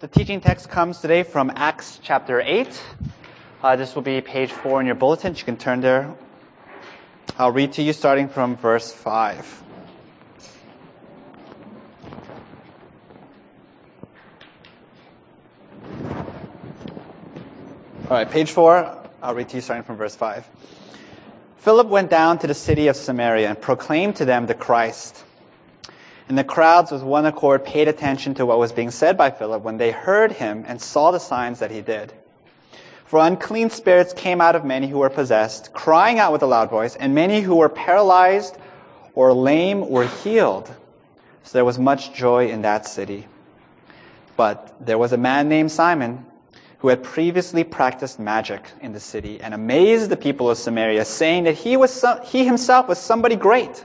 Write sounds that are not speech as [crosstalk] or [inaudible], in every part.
The teaching text comes today from Acts chapter 8. Uh, this will be page 4 in your bulletin. You can turn there. I'll read to you starting from verse 5. All right, page 4. I'll read to you starting from verse 5. Philip went down to the city of Samaria and proclaimed to them the Christ. And the crowds with one accord paid attention to what was being said by Philip when they heard him and saw the signs that he did. For unclean spirits came out of many who were possessed, crying out with a loud voice, and many who were paralyzed or lame were healed. So there was much joy in that city. But there was a man named Simon who had previously practiced magic in the city and amazed the people of Samaria, saying that he, was some, he himself was somebody great.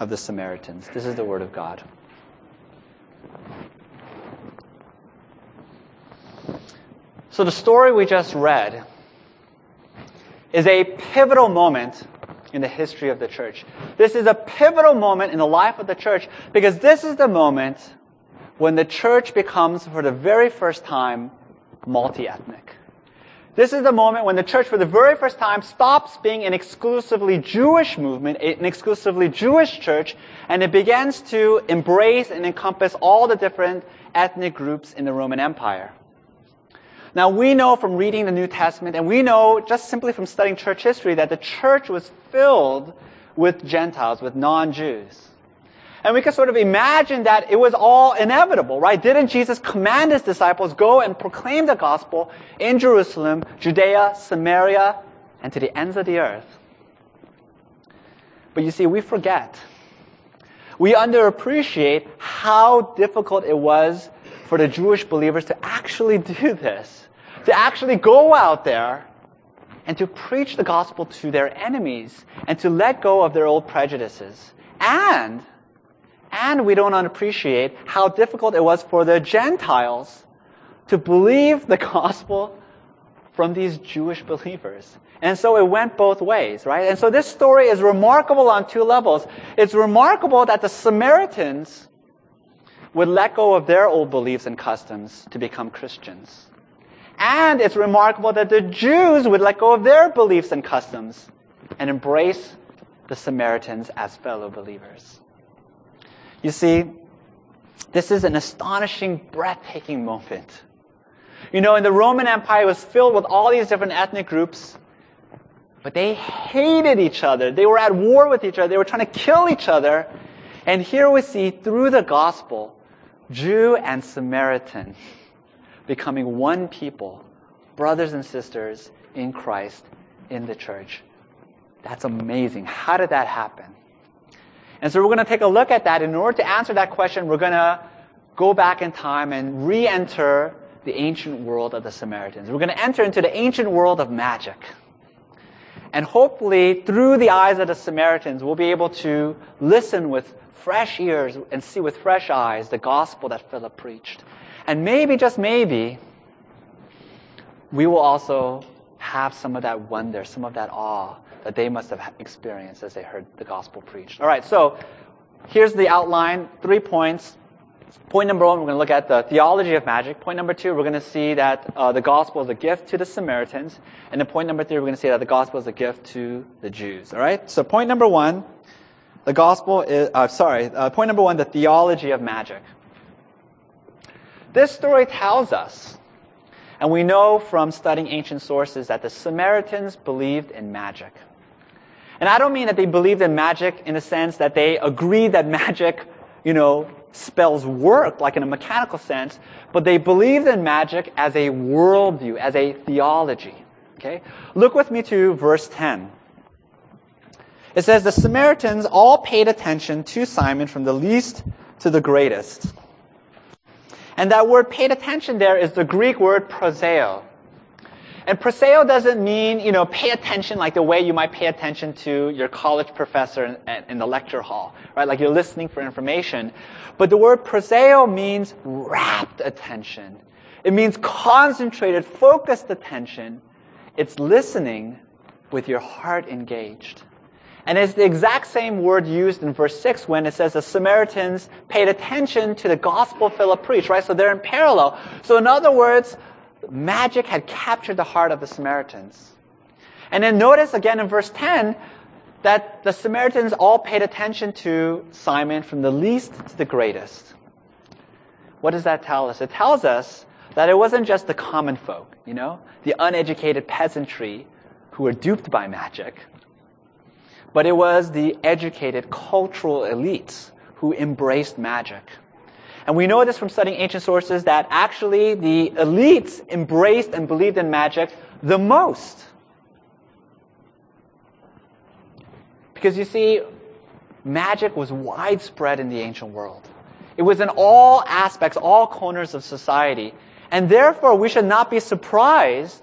of the Samaritans. This is the word of God. So, the story we just read is a pivotal moment in the history of the church. This is a pivotal moment in the life of the church because this is the moment when the church becomes, for the very first time, multi ethnic. This is the moment when the church, for the very first time, stops being an exclusively Jewish movement, an exclusively Jewish church, and it begins to embrace and encompass all the different ethnic groups in the Roman Empire. Now, we know from reading the New Testament, and we know just simply from studying church history, that the church was filled with Gentiles, with non Jews. And we can sort of imagine that it was all inevitable, right? Didn't Jesus command his disciples go and proclaim the gospel in Jerusalem, Judea, Samaria, and to the ends of the earth? But you see, we forget. We underappreciate how difficult it was for the Jewish believers to actually do this, to actually go out there and to preach the gospel to their enemies and to let go of their old prejudices. And and we don't appreciate how difficult it was for the Gentiles to believe the [laughs] gospel from these Jewish believers. And so it went both ways, right? And so this story is remarkable on two levels. It's remarkable that the Samaritans would let go of their old beliefs and customs to become Christians. And it's remarkable that the Jews would let go of their beliefs and customs and embrace the Samaritans as fellow believers. You see, this is an astonishing, breathtaking moment. You know, in the Roman Empire, was filled with all these different ethnic groups, but they hated each other. They were at war with each other. They were trying to kill each other. And here we see, through the gospel, Jew and Samaritan becoming one people, brothers and sisters in Christ in the church. That's amazing. How did that happen? And so we're going to take a look at that. In order to answer that question, we're going to go back in time and re-enter the ancient world of the Samaritans. We're going to enter into the ancient world of magic. And hopefully, through the eyes of the Samaritans, we'll be able to listen with fresh ears and see with fresh eyes the gospel that Philip preached. And maybe, just maybe, we will also have some of that wonder, some of that awe that they must have experienced as they heard the gospel preached. All right, so here's the outline three points. Point number one, we're going to look at the theology of magic. Point number two, we're going to see that uh, the gospel is a gift to the Samaritans. And then point number three, we're going to see that the gospel is a gift to the Jews. All right? So point number one, the gospel is, uh, sorry, uh, point number one, the theology of magic. This story tells us, and we know from studying ancient sources, that the Samaritans believed in magic. And I don't mean that they believed in magic in the sense that they agreed that magic, you know, spells work, like in a mechanical sense, but they believed in magic as a worldview, as a theology. Okay? Look with me to verse 10. It says, The Samaritans all paid attention to Simon from the least to the greatest. And that word paid attention there is the Greek word proseo. And proseo doesn't mean, you know, pay attention like the way you might pay attention to your college professor in, in the lecture hall, right? Like you're listening for information. But the word proseo means rapt attention. It means concentrated, focused attention. It's listening with your heart engaged. And it's the exact same word used in verse 6 when it says the Samaritans paid attention to the gospel Philip preached, right? So they're in parallel. So in other words, magic had captured the heart of the Samaritans. And then notice again in verse 10 that the Samaritans all paid attention to Simon from the least to the greatest. What does that tell us? It tells us that it wasn't just the common folk, you know, the uneducated peasantry who were duped by magic but it was the educated cultural elites who embraced magic. And we know this from studying ancient sources that actually the elites embraced and believed in magic the most. Because you see, magic was widespread in the ancient world. It was in all aspects, all corners of society. And therefore, we should not be surprised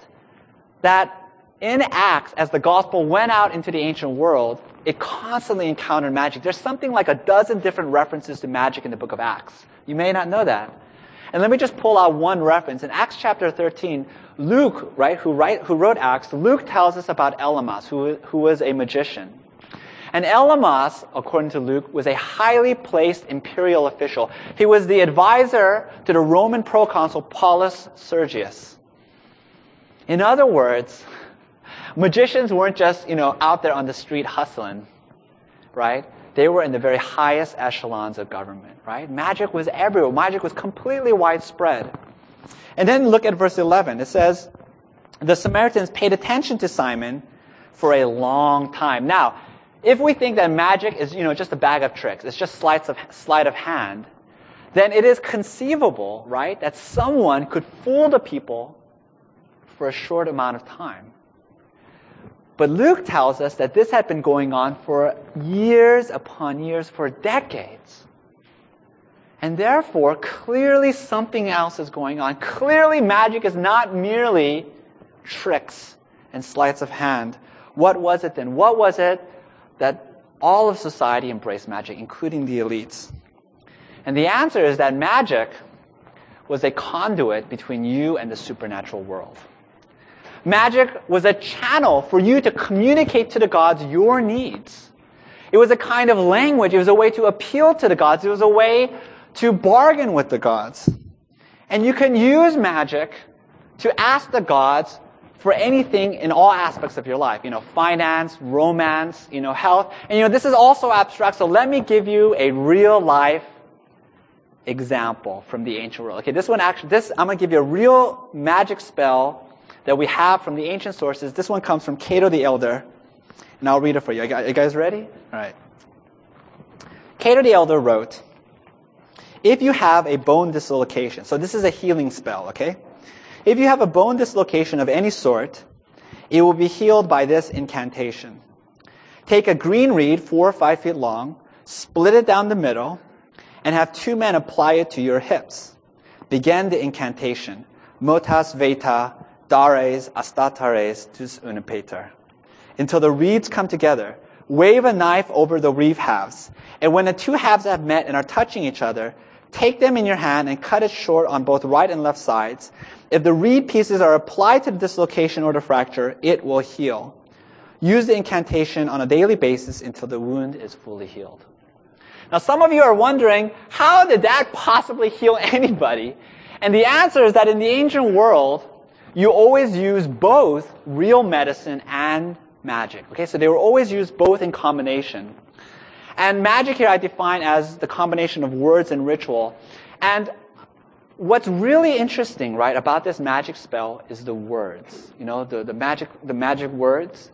that in Acts, as the gospel went out into the ancient world, it constantly encountered magic. There's something like a dozen different references to magic in the book of Acts. You may not know that. And let me just pull out one reference. In Acts chapter 13, Luke, right, who, write, who wrote Acts, Luke tells us about Elymas, who, who was a magician. And Elymas, according to Luke, was a highly placed imperial official. He was the advisor to the Roman proconsul Paulus Sergius. In other words, Magicians weren't just, you know, out there on the street hustling, right? They were in the very highest echelons of government, right? Magic was everywhere. Magic was completely widespread. And then look at verse 11. It says, the Samaritans paid attention to Simon for a long time. Now, if we think that magic is, you know, just a bag of tricks, it's just sleights of, sleight of hand, then it is conceivable, right, that someone could fool the people for a short amount of time. But Luke tells us that this had been going on for years upon years, for decades. And therefore, clearly something else is going on. Clearly, magic is not merely tricks and sleights of hand. What was it then? What was it that all of society embraced magic, including the elites? And the answer is that magic was a conduit between you and the supernatural world. Magic was a channel for you to communicate to the gods your needs. It was a kind of language. It was a way to appeal to the gods. It was a way to bargain with the gods. And you can use magic to ask the gods for anything in all aspects of your life. You know, finance, romance, you know, health. And you know, this is also abstract, so let me give you a real life example from the ancient world. Okay, this one actually, this, I'm gonna give you a real magic spell that we have from the ancient sources. This one comes from Cato the Elder, and I'll read it for you. You guys ready? All right. Cato the Elder wrote, if you have a bone dislocation, so this is a healing spell, okay? If you have a bone dislocation of any sort, it will be healed by this incantation. Take a green reed, four or five feet long, split it down the middle, and have two men apply it to your hips. Begin the incantation. Motas veta dares astatares tus unipater. Until the reeds come together. Wave a knife over the reeve halves. And when the two halves have met and are touching each other, take them in your hand and cut it short on both right and left sides. If the reed pieces are applied to the dislocation or the fracture, it will heal. Use the incantation on a daily basis until the wound is fully healed. Now, some of you are wondering, how did that possibly heal [laughs] anybody? And the answer is that in the ancient world, you always use both real medicine and magic. Okay, so they were always used both in combination. And magic here I define as the combination of words and ritual. And what's really interesting, right, about this magic spell is the words. You know, the, the magic the magic words.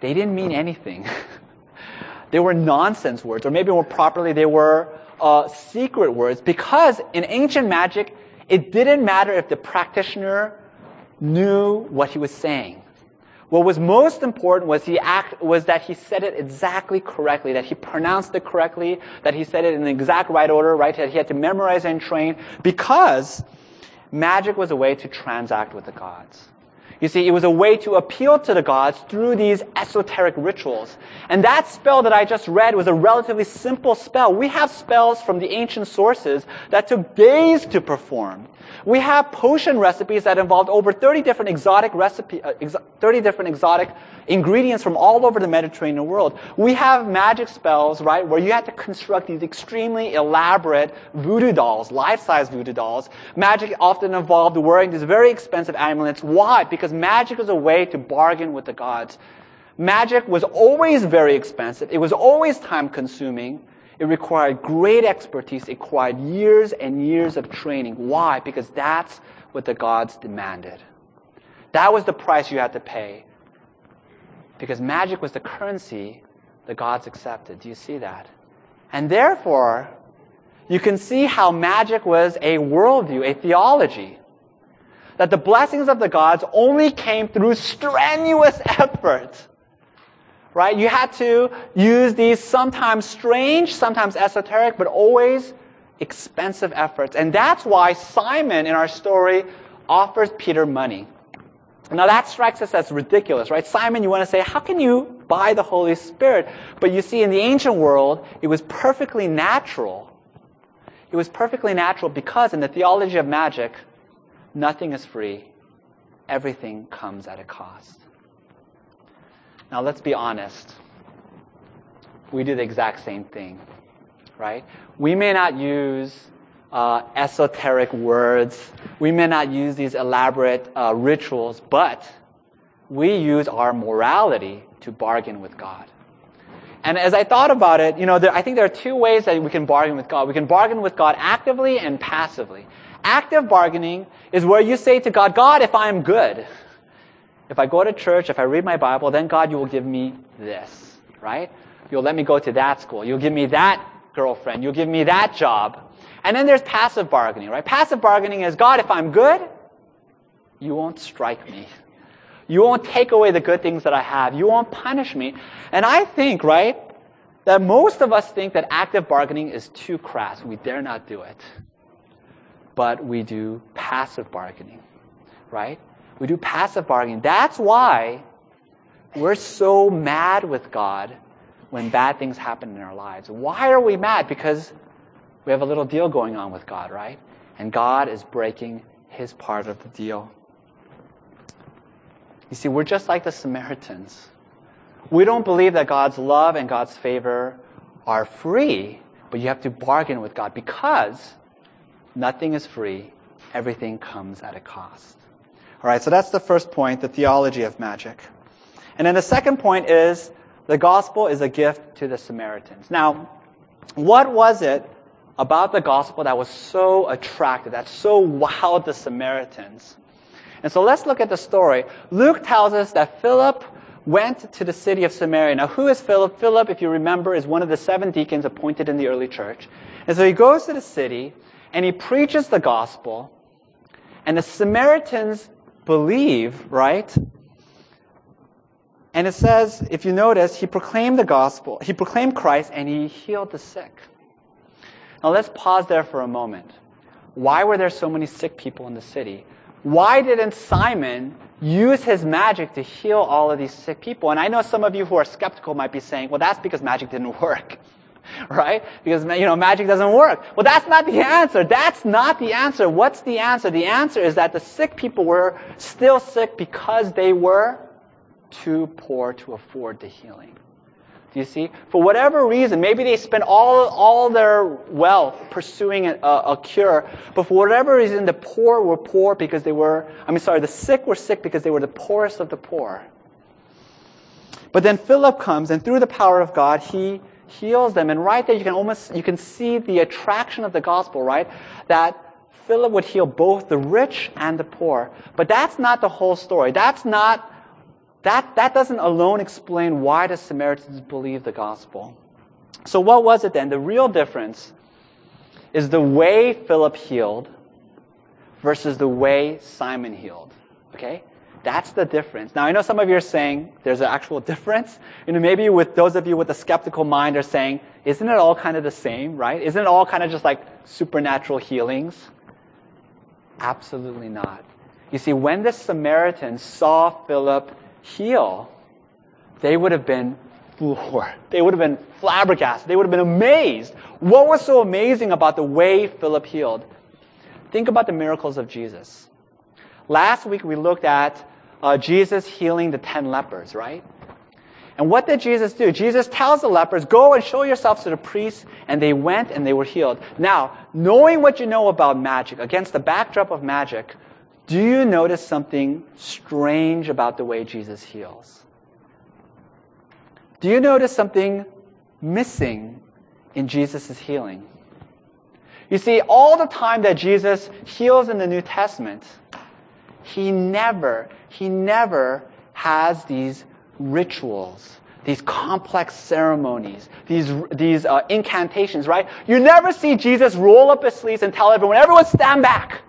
They didn't mean anything. [laughs] they were nonsense words, or maybe more properly, they were uh, secret words, because in ancient magic, it didn't matter if the practitioner knew what he was saying. What was most important was he act, was that he said it exactly correctly, that he pronounced it correctly, that he said it in the exact right order, right? That he had to memorize and train because magic was a way to transact with the gods. You see, it was a way to appeal to the gods through these esoteric rituals. And that spell that I just read was a relatively simple spell. We have spells from the ancient sources that took days to perform. We have potion recipes that involved over 30 different exotic recipe, uh, ex- 30 different exotic ingredients from all over the Mediterranean world. We have magic spells, right, where you had to construct these extremely elaborate voodoo dolls, life-size voodoo dolls. Magic often involved wearing these very expensive amulets. Why? Because magic is a way to bargain with the gods. Magic was always very expensive. It was always time consuming. It required great expertise. It required years and years of training. Why? Because that's what the gods demanded. That was the price you had to pay. Because magic was the currency the gods accepted. Do you see that? And therefore, you can see how magic was a worldview, a theology. That the blessings of the gods only came through strenuous [laughs] effort right? You had to use these sometimes strange, sometimes esoteric, but always expensive efforts. And that's why Simon in our story offers Peter money. Now that strikes us as ridiculous, right? Simon, you want to say, how can you buy the Holy Spirit? But you see, in the ancient world, it was perfectly natural. It was perfectly natural because in the theology of magic, nothing is free. Everything comes at a cost. Now, let's be honest. We do the exact same thing, right? We may not use uh, esoteric words. We may not use these elaborate uh, rituals, but we use our morality to bargain with God. And as I thought about it, you know, there, I think there are two ways that we can bargain with God. We can bargain with God actively and passively. Active bargaining is where you say to God, God, if I'm good, if I go to church, if I read my Bible, then God, you will give me this, right? You'll let me go to that school. You'll give me that girlfriend. You'll give me that job. And then there's passive bargaining, right? Passive bargaining is, God, if I'm good, you won't strike me. You won't take away the good things that I have. You won't punish me. And I think, right, that most of us think that active bargaining is too crass. We dare not do it. But we do passive bargaining, right? We do passive bargaining. That's why we're so mad with God when bad things happen in our lives. Why are we mad? Because we have a little deal going on with God, right? And God is breaking his part of the deal. You see, we're just like the Samaritans. We don't believe that God's love and God's favor are free, but you have to bargain with God because nothing is free, everything comes at a cost. All right, so that's the first point, the theology of magic. And then the second point is the gospel is a gift to the Samaritans. Now, what was it about the gospel that was so attractive, that so wowed the Samaritans? And so let's look at the story. Luke tells us that Philip went to the city of Samaria. Now, who is Philip? Philip, if you remember, is one of the seven deacons appointed in the early church. And so he goes to the city and he preaches the gospel. And the Samaritans believe, right? And it says, if you notice, he proclaimed the gospel, he proclaimed Christ, and he healed the sick. Now let's pause there for a moment. Why were there so many sick people in the city? Why didn't Simon use his magic to heal all of these sick people? And I know some of you who are skeptical might be saying, well, that's because magic didn't [laughs] work. [laughs] right? Because, you know, magic doesn't work. Well, that's not the answer. That's not the answer. What's the answer? The answer is that the sick people were still sick because they were too poor to afford the healing. Do you see? For whatever reason, maybe they spent all, all their wealth pursuing a, a, cure, but for whatever reason, the poor were poor because they were, I mean, sorry, the sick were sick because they were the poorest of the poor. But then Philip comes, and through the power of God, he heals them. And right there, you can almost, you can see the attraction of the gospel, right? That Philip would heal both the rich and the poor. But that's not the whole story. That's not, that, that doesn't alone explain why the Samaritans believe the gospel. So what was it then? The real difference is the way Philip healed versus the way Simon healed. Okay? That's the difference. Now, I know some of you are saying there's an actual difference. You know, maybe with those of you with a skeptical mind are saying, isn't it all kind of the same, right? Isn't it all kind of just like supernatural healings? Absolutely not. You see, when the Samaritans saw Philip heal, they would have been floored. They would have been flabbergasted. They would have been amazed. What was so amazing about the way Philip healed? Think about the miracles of Jesus. Last week we looked at uh, Jesus healing the 10 lepers, right? And what did Jesus do? Jesus tells the lepers, go and show yourselves to the priests, and they went and they were healed. Now, knowing what you know about magic, against the backdrop of magic, do you notice something strange about the way Jesus heals? Do you notice something missing in Jesus' healing? You see, all the time that Jesus heals in the New Testament, he never, he never has these rituals, these complex ceremonies, these, these uh, incantations, right? You never see Jesus roll up his sleeves and tell everyone, everyone stand back.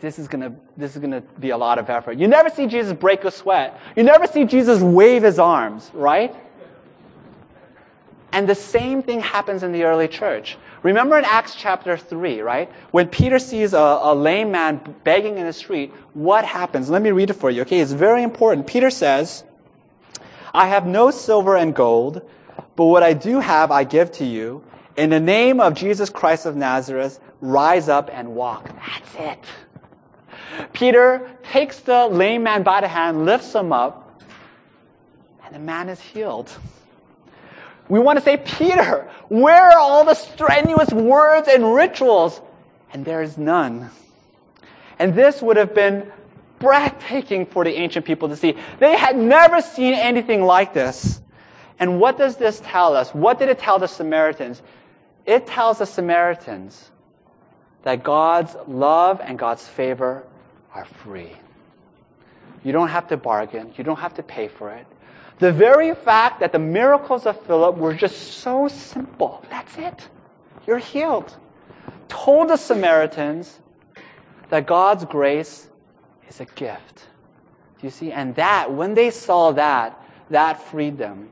This is gonna, this is gonna be a lot of effort. You never see Jesus break a sweat. You never see Jesus wave his arms, right? And the same thing happens in the early church. Remember in Acts chapter 3, right? When Peter sees a, a, lame man begging in the street, what happens? Let me read it for you, okay? It's very important. Peter says, I have no silver and gold, but what I do have I give to you. In the name of Jesus Christ of Nazareth, rise up and walk. That's it. Peter takes the lame man by the hand, lifts him up, and the man is healed. We want to say, Peter, where are all the strenuous words and rituals? And there is none. And this would have been breathtaking for the ancient people to see. They had never seen anything like this. And what does this tell us? What did it tell the Samaritans? It tells the Samaritans that God's love and God's favor are free. You don't have to bargain. You don't have to pay for it. The very fact that the miracles of Philip were just so simple. That's it. You're healed. Told the Samaritans that God's grace is a gift. Do you see? And that, when they saw that, that freed them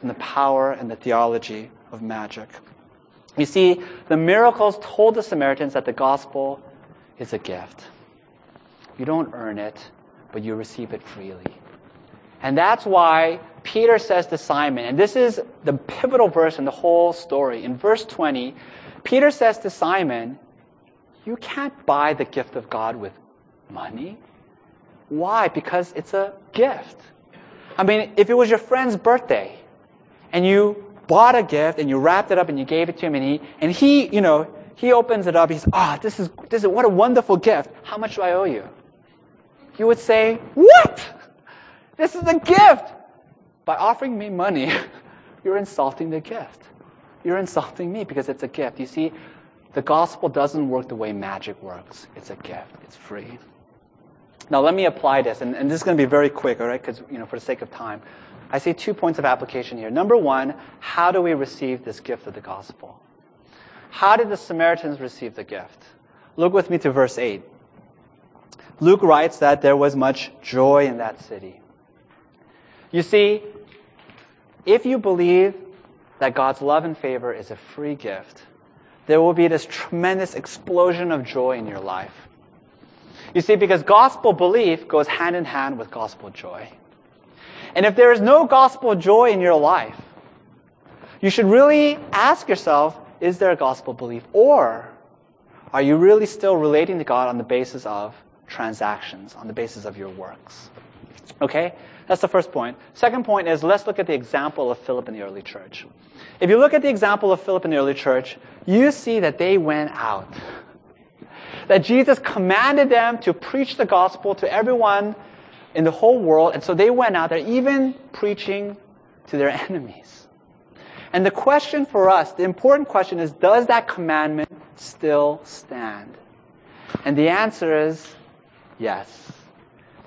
from the power and the theology of magic. You see, the miracles told the Samaritans that the gospel is a gift. You don't earn it, but you receive it freely. And that's why Peter says to Simon, and this is the pivotal verse in the whole story. In verse 20, Peter says to Simon, You can't buy the gift of God with money. Why? Because it's a gift. I mean, if it was your friend's birthday and you bought a gift and you wrapped it up and you gave it to him and he, and he, you know, he opens it up. He's, ah, oh, this is, this is, what a wonderful gift. How much do I owe you? You would say, what? This is a gift. By offering me money, [laughs] you're insulting the gift. You're insulting me because it's a gift. You see, the gospel doesn't work the way magic works. It's a gift. It's free. Now let me apply this, and, and this is going to be very quick, all right? Because you know, for the sake of time, I see two points of application here. Number one, how do we receive this gift of the gospel? How did the Samaritans receive the gift? Look with me to verse eight. Luke writes that there was much joy in that city. You see, if you believe that God's love and favor is a free gift, there will be this tremendous explosion of joy in your life. You see, because gospel belief goes hand in hand with gospel joy. And if there is no gospel joy in your life, you should really ask yourself, is there a gospel belief? Or are you really still relating to God on the basis of transactions, on the basis of your works? Okay? That's the first point. Second point is let's look at the example of Philip in the early church. If you look at the example of Philip in the early church, you see that they went out. That Jesus commanded them to preach the gospel to everyone in the whole world, and so they went out there, even preaching to their [laughs] enemies. And the question for us, the important question is, does that commandment still stand? And the answer is yes.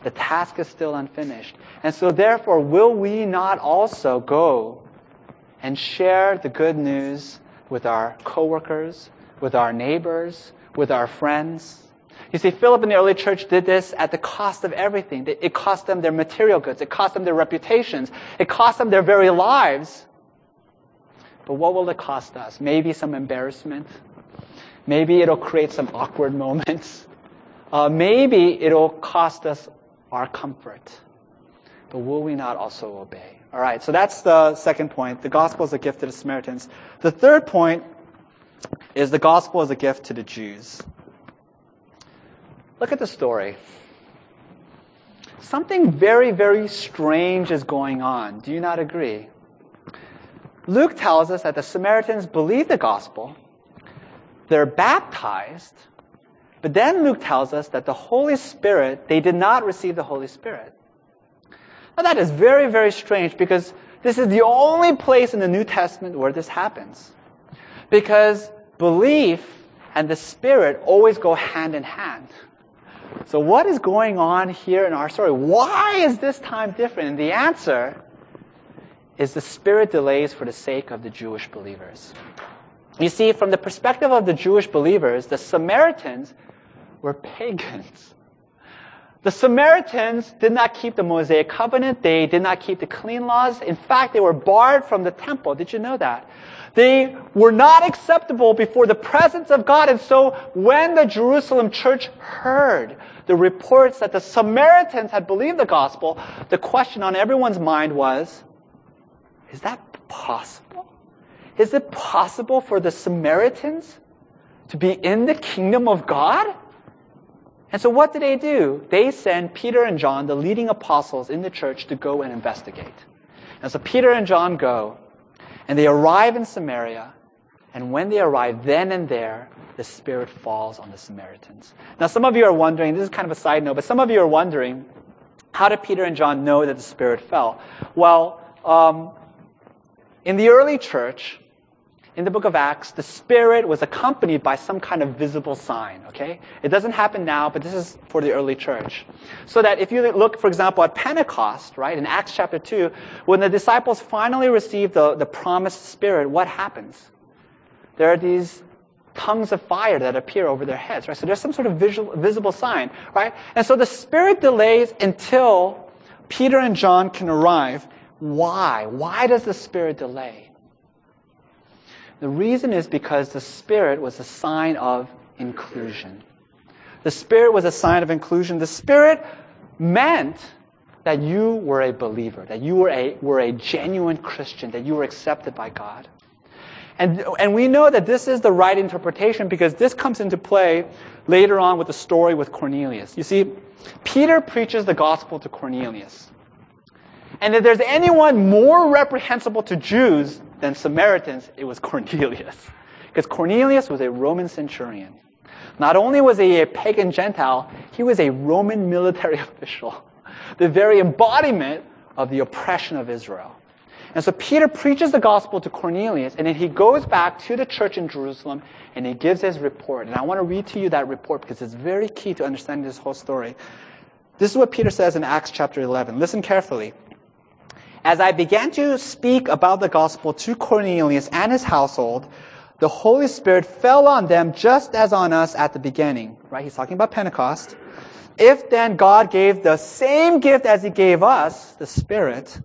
The task is still unfinished. And so, therefore, will we not also go and share the good news with our coworkers, with our neighbors, with our friends? You see, Philip in the early church did this at the cost of everything. It cost them their material goods. It cost them their reputations. It cost them their very lives. But what will it cost us? Maybe some embarrassment. Maybe it'll create some awkward [laughs] moments. Uh, maybe it'll cost us our comfort. But will we not also obey? All right, so that's the second point. The gospel is a gift to the Samaritans. The third point is the gospel is a gift to the Jews. Look at the story. Something very, very strange is going on. Do you not agree? Luke tells us that the Samaritans believe the gospel, they're baptized, but then Luke tells us that the Holy Spirit, they did not receive the Holy Spirit. Now that is very, very strange because this is the only place in the New Testament where this happens. Because belief and the Spirit always go hand in hand. So what is going on here in our story? Why is this time different? And the answer is the Spirit delays for the sake of the Jewish believers. You see, from the perspective of the Jewish believers, the Samaritans were pagans. The Samaritans did not keep the Mosaic covenant. They did not keep the clean laws. In fact, they were barred from the temple. Did you know that? They were not acceptable before the presence of God. And so when the Jerusalem church heard the reports that the Samaritans had believed the gospel, the question on everyone's mind was, is that possible? Is it possible for the Samaritans to be in the kingdom of God? And so what do they do? They send Peter and John, the leading apostles in the church, to go and investigate. And so Peter and John go, and they arrive in Samaria, and when they arrive, then and there, the Spirit falls on the Samaritans. Now, some of you are wondering, this is kind of a side note, but some of you are wondering, how did Peter and John know that the Spirit fell? Well, um, in the early church, in the book of Acts, the Spirit was accompanied by some kind of visible sign, okay? It doesn't happen now, but this is for the early church. So that if you look, for example, at Pentecost, right, in Acts chapter 2, when the disciples finally receive the, the promised Spirit, what happens? There are these tongues of fire that appear over their heads, right? So there's some sort of visual, visible sign, right? And so the Spirit delays until Peter and John can arrive. Why? Why does the Spirit delay? The reason is because the Spirit was a sign of inclusion. The Spirit was a sign of inclusion. The Spirit meant that you were a believer, that you were a, were a genuine Christian, that you were accepted by God. And, and we know that this is the right interpretation because this comes into play later on with the story with Cornelius. You see, Peter preaches the gospel to Cornelius. And if there's anyone more reprehensible to Jews than Samaritans, it was [laughs] Cornelius. Because Cornelius was a Roman centurion. Not only was he a pagan Gentile, he was a Roman military [laughs] official, the very embodiment of the oppression of Israel. And so Peter preaches the gospel to Cornelius, and then he goes back to the church in Jerusalem and he gives his report. And I want to read to you that report because it's very key to understanding this whole story. This is what Peter says in Acts chapter 11. Listen carefully. As I began to speak about the gospel to Cornelius and his household, the Holy Spirit fell on them just as on us at the beginning. Right? He's talking about Pentecost. If then God gave the same gift as he gave us, the Spirit,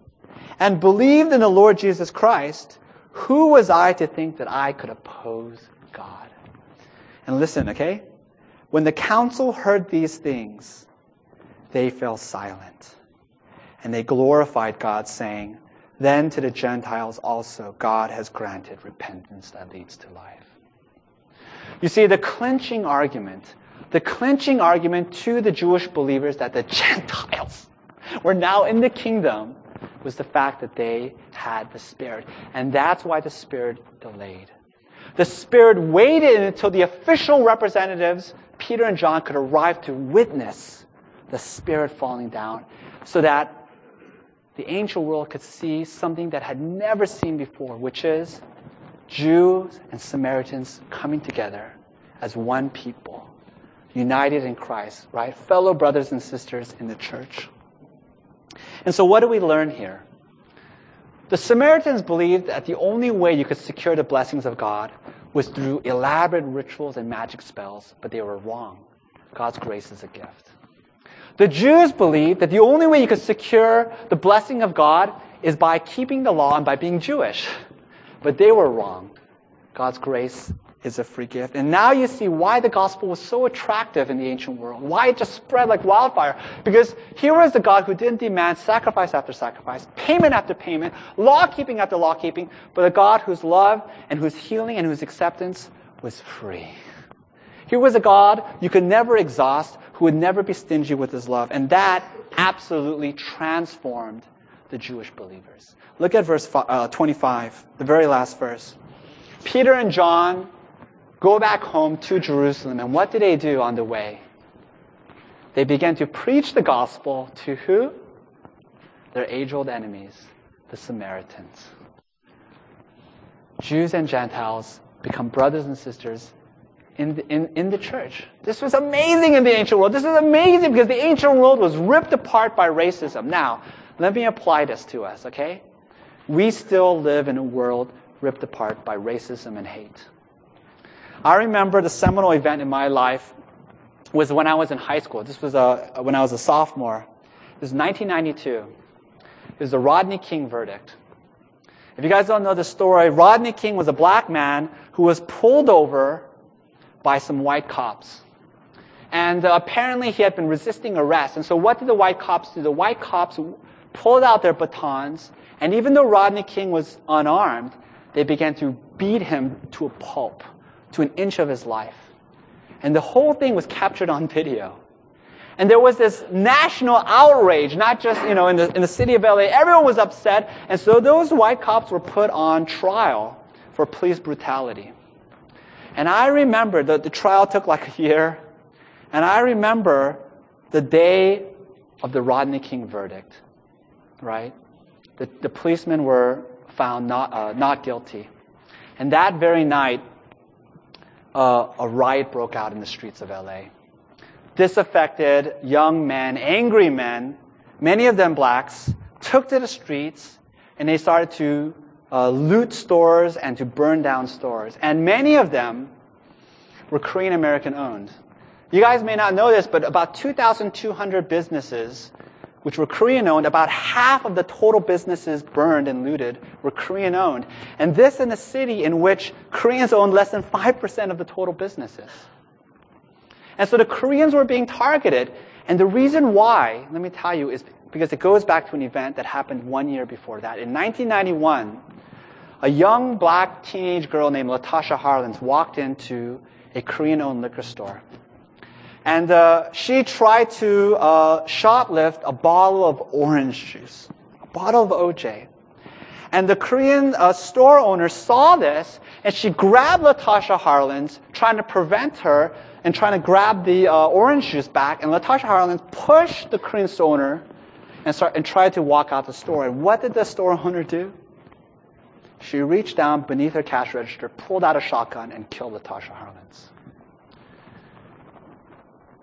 and believed in the Lord Jesus Christ, who was I to think that I could oppose God? And listen, okay? When the council heard these things, they fell silent. And they glorified God, saying, Then to the Gentiles also God has granted repentance that leads to life. You see, the clinching argument, the clinching argument to the Jewish believers that the [laughs] Gentiles were now in the kingdom was the fact that they had the Spirit. And that's why the Spirit delayed. The Spirit waited until the official representatives, Peter and John, could arrive to witness the Spirit falling down so that the ancient world could see something that had never seen before, which is Jews and Samaritans coming together as one people, united in Christ, right? Fellow brothers and sisters in the church. And so, what do we learn here? The Samaritans believed that the only way you could secure the blessings of God was through elaborate rituals and magic spells, but they were wrong. God's grace is a gift. The Jews believed that the only way you could secure the blessing of God is by keeping the law and by being Jewish. But they were wrong. God's grace is a free gift. And now you see why the gospel was so attractive in the ancient world, why it just spread like wildfire. Because here was the God who didn't demand sacrifice after sacrifice, payment after payment, law keeping after law keeping, but a God whose love and whose healing and whose acceptance was free. Here was a God you could never exhaust, who would never be stingy with his love. And that absolutely transformed the Jewish believers. Look at verse uh, 25, the very last verse. Peter and John go back home to Jerusalem. And what did they do on the way? They began to preach the gospel to who? Their age old enemies, the Samaritans. Jews and Gentiles become brothers and sisters in the, in, in the church. This was amazing in the ancient world. This is amazing because the ancient world was ripped apart by racism. Now, let me apply this to us, okay? We still live in a world ripped apart by racism and hate. I remember the seminal event in my life was when I was in high school. This was a, when I was a sophomore. It was 1992. It was the Rodney King verdict. If you guys don't know the story, Rodney King was a black man who was pulled over by some white cops. And uh, apparently he had been resisting arrest. And so what did the white cops do? The white cops pulled out their batons, and even though Rodney King was unarmed, they began to beat him to a pulp to an inch of his life. And the whole thing was captured on video. And there was this national outrage, not just, you know, in the, in the city of LA. Everyone was upset. And so those white cops were put on trial for police brutality. And I remember that the trial took like a year. And I remember the day of the Rodney King verdict, right? The, the policemen were found not, uh, not guilty. And that very night, uh, a riot broke out in the streets of LA. Disaffected young men, angry men, many of them blacks, took to the streets and they started to uh, loot stores and to burn down stores. And many of them were Korean American owned. You guys may not know this, but about 2,200 businesses which were Korean owned, about half of the total businesses burned and looted were Korean owned. And this in a city in which Koreans owned less than 5% of the total businesses. And so the Koreans were being targeted. And the reason why, let me tell you, is because it goes back to an event that happened one year before that. In 1991, a young black teenage girl named Latasha Harlins walked into a Korean owned liquor store. And uh, she tried to uh, shoplift a bottle of orange juice, a bottle of OJ. And the Korean uh, store owner saw this, and she grabbed Latasha Harlins, trying to prevent her and trying to grab the uh, orange juice back. And Latasha Harlins pushed the Korean store owner and, start, and tried to walk out the store. And what did the store owner do? She reached down beneath her cash register, pulled out a shotgun, and killed Latasha Harlins.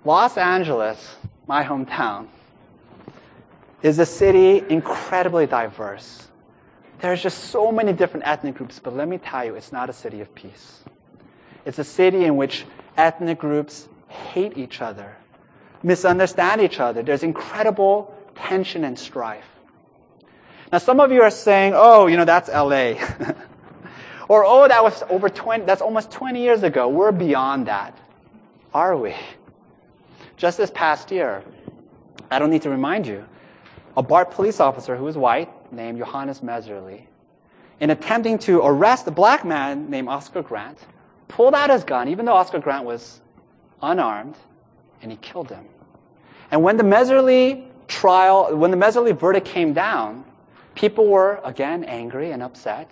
Los Angeles, my hometown, is a city incredibly diverse. There's just so many different ethnic groups, but let me tell you, it's not a city of peace. It's a city in which ethnic groups hate each other, misunderstand each other. There's incredible tension and strife. Now, some of you are saying, oh, you know, that's LA. [laughs] or, oh, that was over 20, that's almost 20 years ago. We're beyond that. Are we? Just this past year, I don't need to remind you, a BART police officer who was white, named Johannes Mehserle, in attempting to arrest a black man named Oscar Grant, pulled out his gun, even though Oscar Grant was unarmed, and he killed him. And when the Mehserle trial, when the Mehserle verdict came down, people were again angry and upset.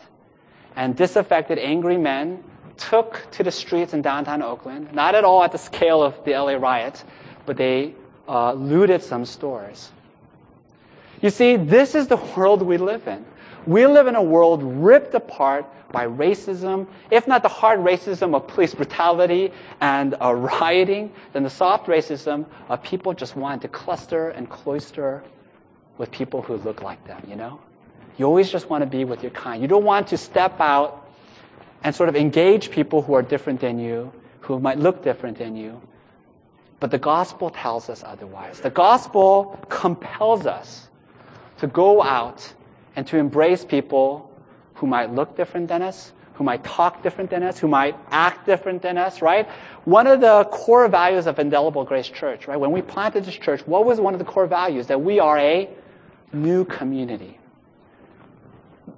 And disaffected, angry men took to the streets in downtown Oakland, not at all at the scale of the LA riot, but they uh, looted some stores. You see, this is the world we live in. We live in a world ripped apart by racism, if not the hard racism of police brutality and uh, rioting, then the soft racism of people just wanting to cluster and cloister with people who look like them, you know? You always just want to be with your kind. You don't want to step out and sort of engage people who are different than you, who might look different than you. But the gospel tells us otherwise. The gospel compels us to go out and to embrace people who might look different than us, who might talk different than us, who might act different than us, right? One of the core values of Indelible Grace Church, right? When we planted this church, what was one of the core values? That we are a new community.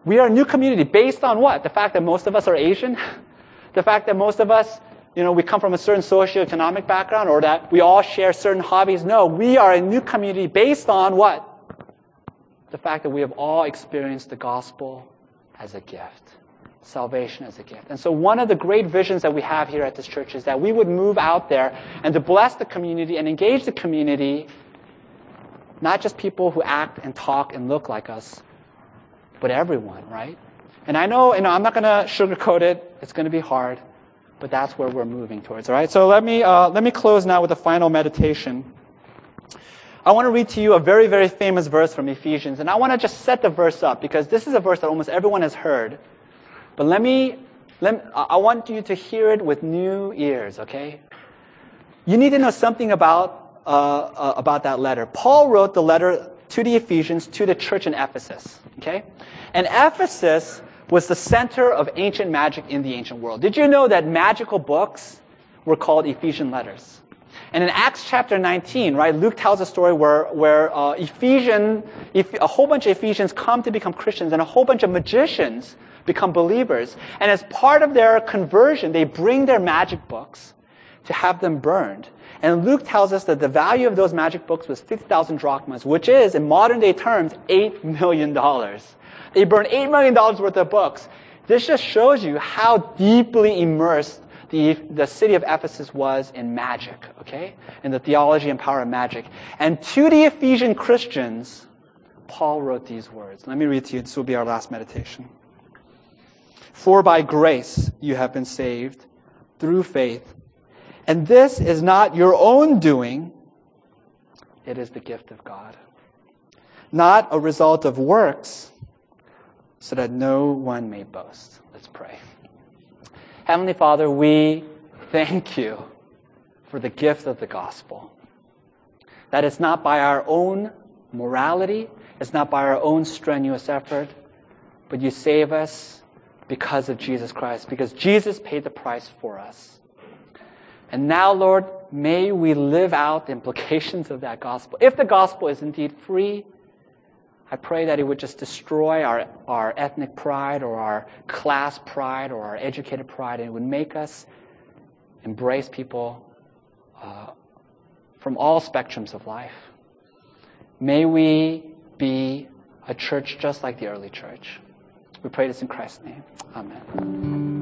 We are a new community based on what? The fact that most of us are Asian? [laughs] the fact that most of us, you know, we come from a certain socioeconomic background or that we all share certain hobbies? No, we are a new community based on what? the fact that we have all experienced the gospel as a gift, salvation as a gift. And so, one of the great visions that we have here at this church is that we would move out there and to bless the community and engage the community, not just people who act and talk and look like us, but everyone, right? And I know, know I'm not going to sugarcoat it, it's going to be hard, but that's where we're moving towards, all right? So, let me, uh, let me close now with a final meditation. I want to read to you a very, very famous verse from Ephesians, and I want to just set the verse up because this is a verse that almost everyone has heard. But let me, let I want you to hear it with new ears, okay? You need to know something about, uh, uh, about that letter. Paul wrote the letter to the Ephesians to the church in Ephesus, okay? And Ephesus was the center of ancient magic in the ancient world. Did you know that magical books were called Ephesian letters? And in Acts chapter 19, right, Luke tells a story where, where uh, Ephesian, a whole bunch of Ephesians come to become Christians and a whole bunch of magicians become believers. And as part of their conversion, they bring their magic books to have them burned. And Luke tells us that the value of those magic books was 50,000 drachmas, which is, in modern day terms, $8 million. They burned $8 million worth of books. This just shows you how deeply immersed the, the city of Ephesus was in magic, okay? In the theology and power of magic. And to the Ephesian Christians, Paul wrote these words. Let me read to you. This will be our last meditation. For by grace you have been saved through faith. And this is not your own doing, it is the gift of God. Not a result of works, so that no one may boast. Let's pray. Heavenly Father, we thank you for the gift of the gospel. That it's not by our own morality, it's not by our own strenuous effort, but you save us because of Jesus Christ, because Jesus paid the price for us. And now, Lord, may we live out the implications of that gospel. If the gospel is indeed free, I pray that it would just destroy our, our ethnic pride or our class pride or our educated pride, and it would make us embrace people uh, from all spectrums of life. May we be a church just like the early church. We pray this in Christ's name. Amen.